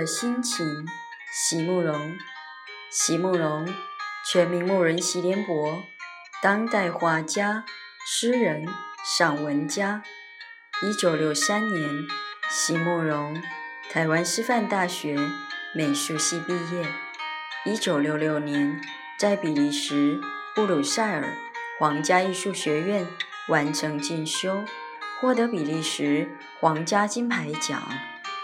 的心情，席慕容。席慕容，全名慕人席联博，当代画家、诗人、散文家。一九六三年，席慕容台湾师范大学美术系毕业。一九六六年，在比利时布鲁塞尔皇家艺术学院完成进修，获得比利时皇家金牌奖、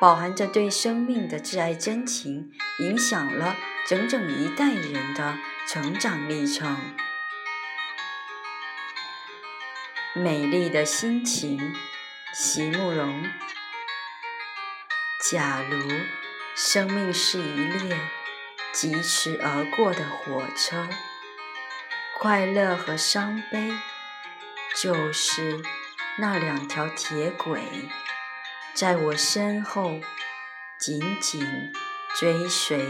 饱含着对生命的挚爱真情，影响了。整整一代人的成长历程。美丽的心情，席慕容。假如生命是一列疾驰而过的火车，快乐和伤悲就是那两条铁轨，在我身后紧紧追随。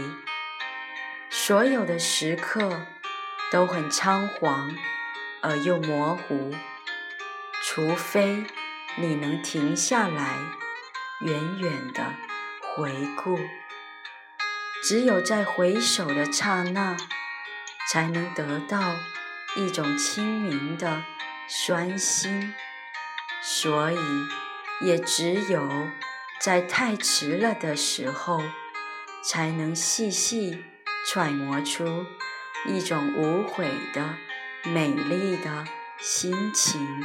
所有的时刻都很仓皇而又模糊，除非你能停下来，远远的回顾。只有在回首的刹那，才能得到一种清明的酸心。所以，也只有在太迟了的时候，才能细细。揣摩出一种无悔的美丽的心情。